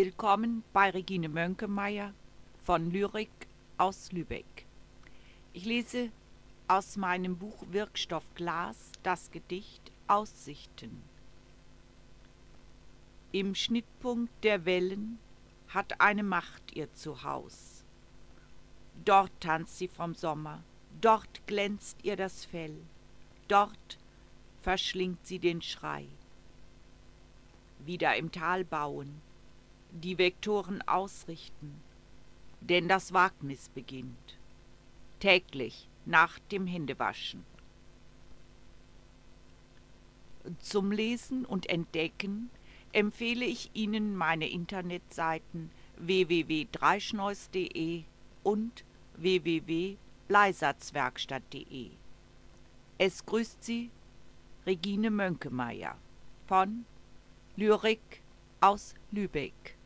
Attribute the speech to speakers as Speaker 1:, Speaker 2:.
Speaker 1: Willkommen bei Regine Mönkemeyer von Lyrik aus Lübeck. Ich lese aus meinem Buch Wirkstoff Glas das Gedicht Aussichten. Im Schnittpunkt der Wellen hat eine Macht ihr Zuhaus. Dort tanzt sie vom Sommer, dort glänzt ihr das Fell, dort verschlingt sie den Schrei. Wieder im Tal bauen, die Vektoren ausrichten, denn das Wagnis beginnt, täglich nach dem Händewaschen. Zum Lesen und Entdecken empfehle ich Ihnen meine Internetseiten www.dreischneus.de und www.bleisatzwerkstatt.de. Es grüßt Sie Regine Mönkemeyer von Lyrik aus Lübeck.